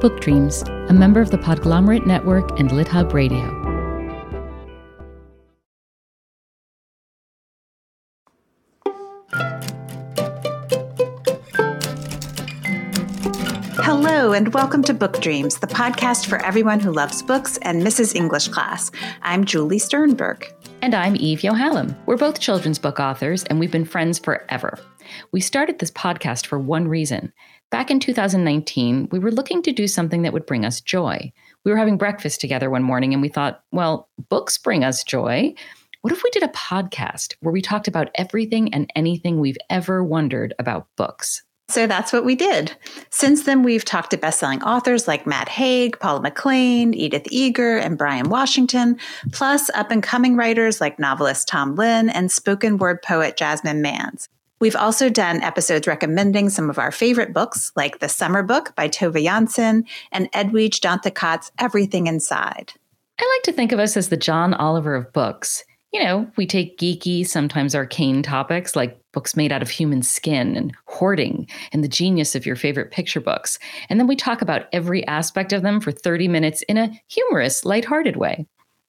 Book Dreams, a member of the Podglomerate Network and LitHub Radio. Hello, and welcome to Book Dreams, the podcast for everyone who loves books and misses English class. I'm Julie Sternberg. And I'm Eve Yohalem. We're both children's book authors, and we've been friends forever. We started this podcast for one reason Back in 2019, we were looking to do something that would bring us joy. We were having breakfast together one morning and we thought, well, books bring us joy. What if we did a podcast where we talked about everything and anything we've ever wondered about books? So that's what we did. Since then, we've talked to best-selling authors like Matt Haig, Paula McLain, Edith Eger, and Bryan Washington, plus up and coming writers like novelist Tom Lin and spoken word poet Jasmine Mans. We've also done episodes recommending some of our favorite books, like The Summer Book by Tove Jansson and Edwidge Danticat's Everything Inside. I like to think of us as the John Oliver of books. You know, we take geeky, sometimes arcane topics like books made out of human skin and hoarding and the genius of your favorite picture books. And then we talk about every aspect of them for 30 minutes in a humorous, lighthearted way.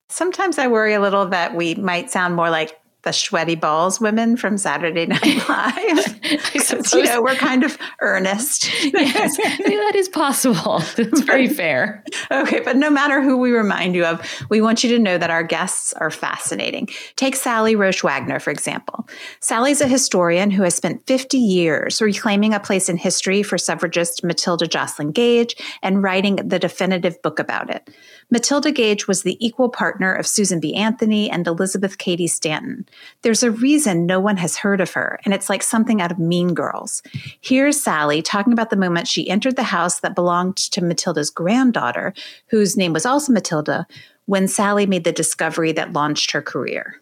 Sometimes I worry a little that we might sound more like the Schweddy Balls women from Saturday Night Live. you know, we're kind of earnest. yes, that is possible. It's very fair. Okay, but no matter who we remind you of, we want you to know that our guests are fascinating. Take Sally Roesch Wagner, for example. Sally's a historian who has spent 50 years reclaiming a place in history for suffragist Matilda Joslyn Gage and writing the definitive book about it. Matilda Gage was the equal partner of Susan B. Anthony and Elizabeth Cady Stanton. There's a reason no one has heard of her, and it's like something out of Mean Girls. Here's Sally talking about the moment she entered the house that belonged to Matilda's granddaughter, whose name was also Matilda, when Sally made the discovery that launched her career.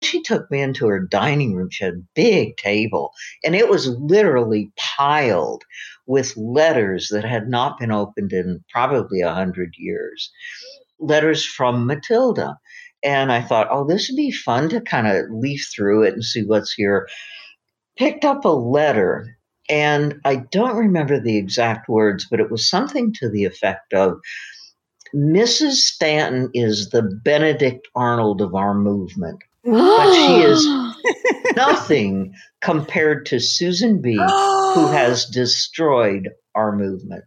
She took me into her dining room. She had a big table, and it was literally piled with letters that had not been opened in probably a hundred years. Letters from Matilda. And I thought, oh, this would be fun to kind of leaf through it and see what's here. Picked up a letter, and I don't remember the exact words, but it was something to the effect of Mrs. Stanton is the Benedict Arnold of our movement. but she is nothing compared to Susan B., who has destroyed our movement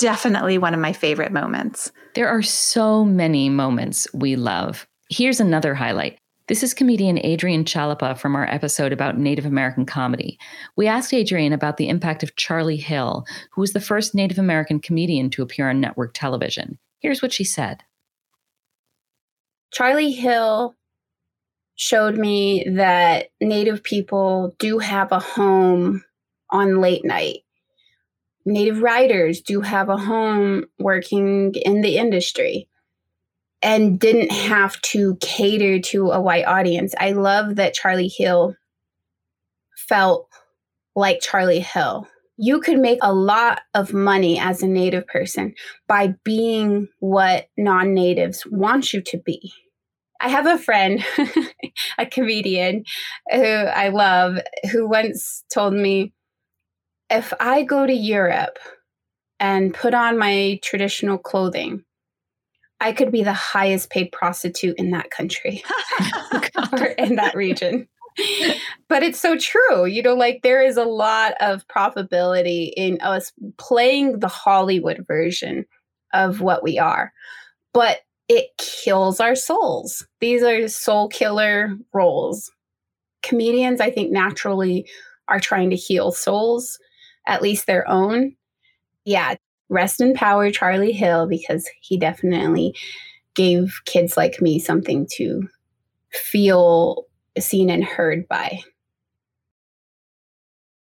definitely one of my favorite moments. There are so many moments we love. Here's another highlight. This is comedian Adrianne Chalepah from our episode about Native American comedy. We asked Adrianne about the impact of Charlie Hill, who was the first Native American comedian to appear on network television. Here's what she said Charlie Hill showed me that Native people do have a home on late night Native writers do have a home working in the industry and didn't have to cater to a white audience. I love that Charlie Hill felt like Charlie Hill. You could make a lot of money as a Native person by being what non natives want you to be. I have a friend, a comedian who I love, who once told me, if I go to Europe and put on my traditional clothing, I could be the highest paid prostitute in that country or in that region. but it's so true. You know, like there is a lot of probability in us playing the Hollywood version of what we are, but it kills our souls. These are soul killer roles. Comedians, I think, naturally are trying to heal souls at least their own. Yeah, rest in power, Charlie Hill, because he definitely gave kids like me something to feel seen and heard by.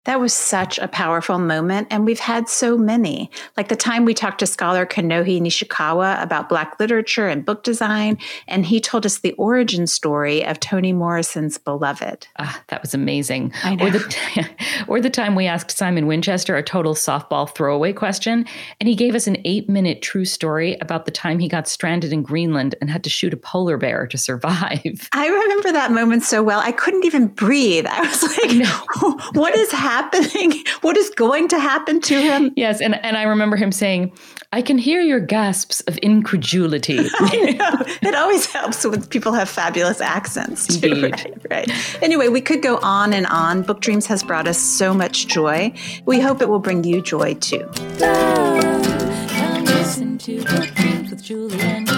That was such a powerful moment. And we've had so many. Like the time we talked to scholar Kinohi Nishikawa about Black literature and book design, and he told us the origin story of Toni Morrison's Beloved. Ah, that was amazing. Or the, or the time we asked Simon Winchester a total softball throwaway question, and he gave us an eight minute true story about the time he got stranded in Greenland and had to shoot a polar bear to survive. I remember that moment so well. I couldn't even breathe. I was like, no. what is happening? Happening? What is going to happen to him? Yes, and, and I remember him saying, I can hear your gasps of incredulity. it always helps when people have fabulous accents. Too, Indeed. Right, right. Anyway, we could go on and on. Book Dreams has brought us so much joy. We hope it will bring you joy too. Come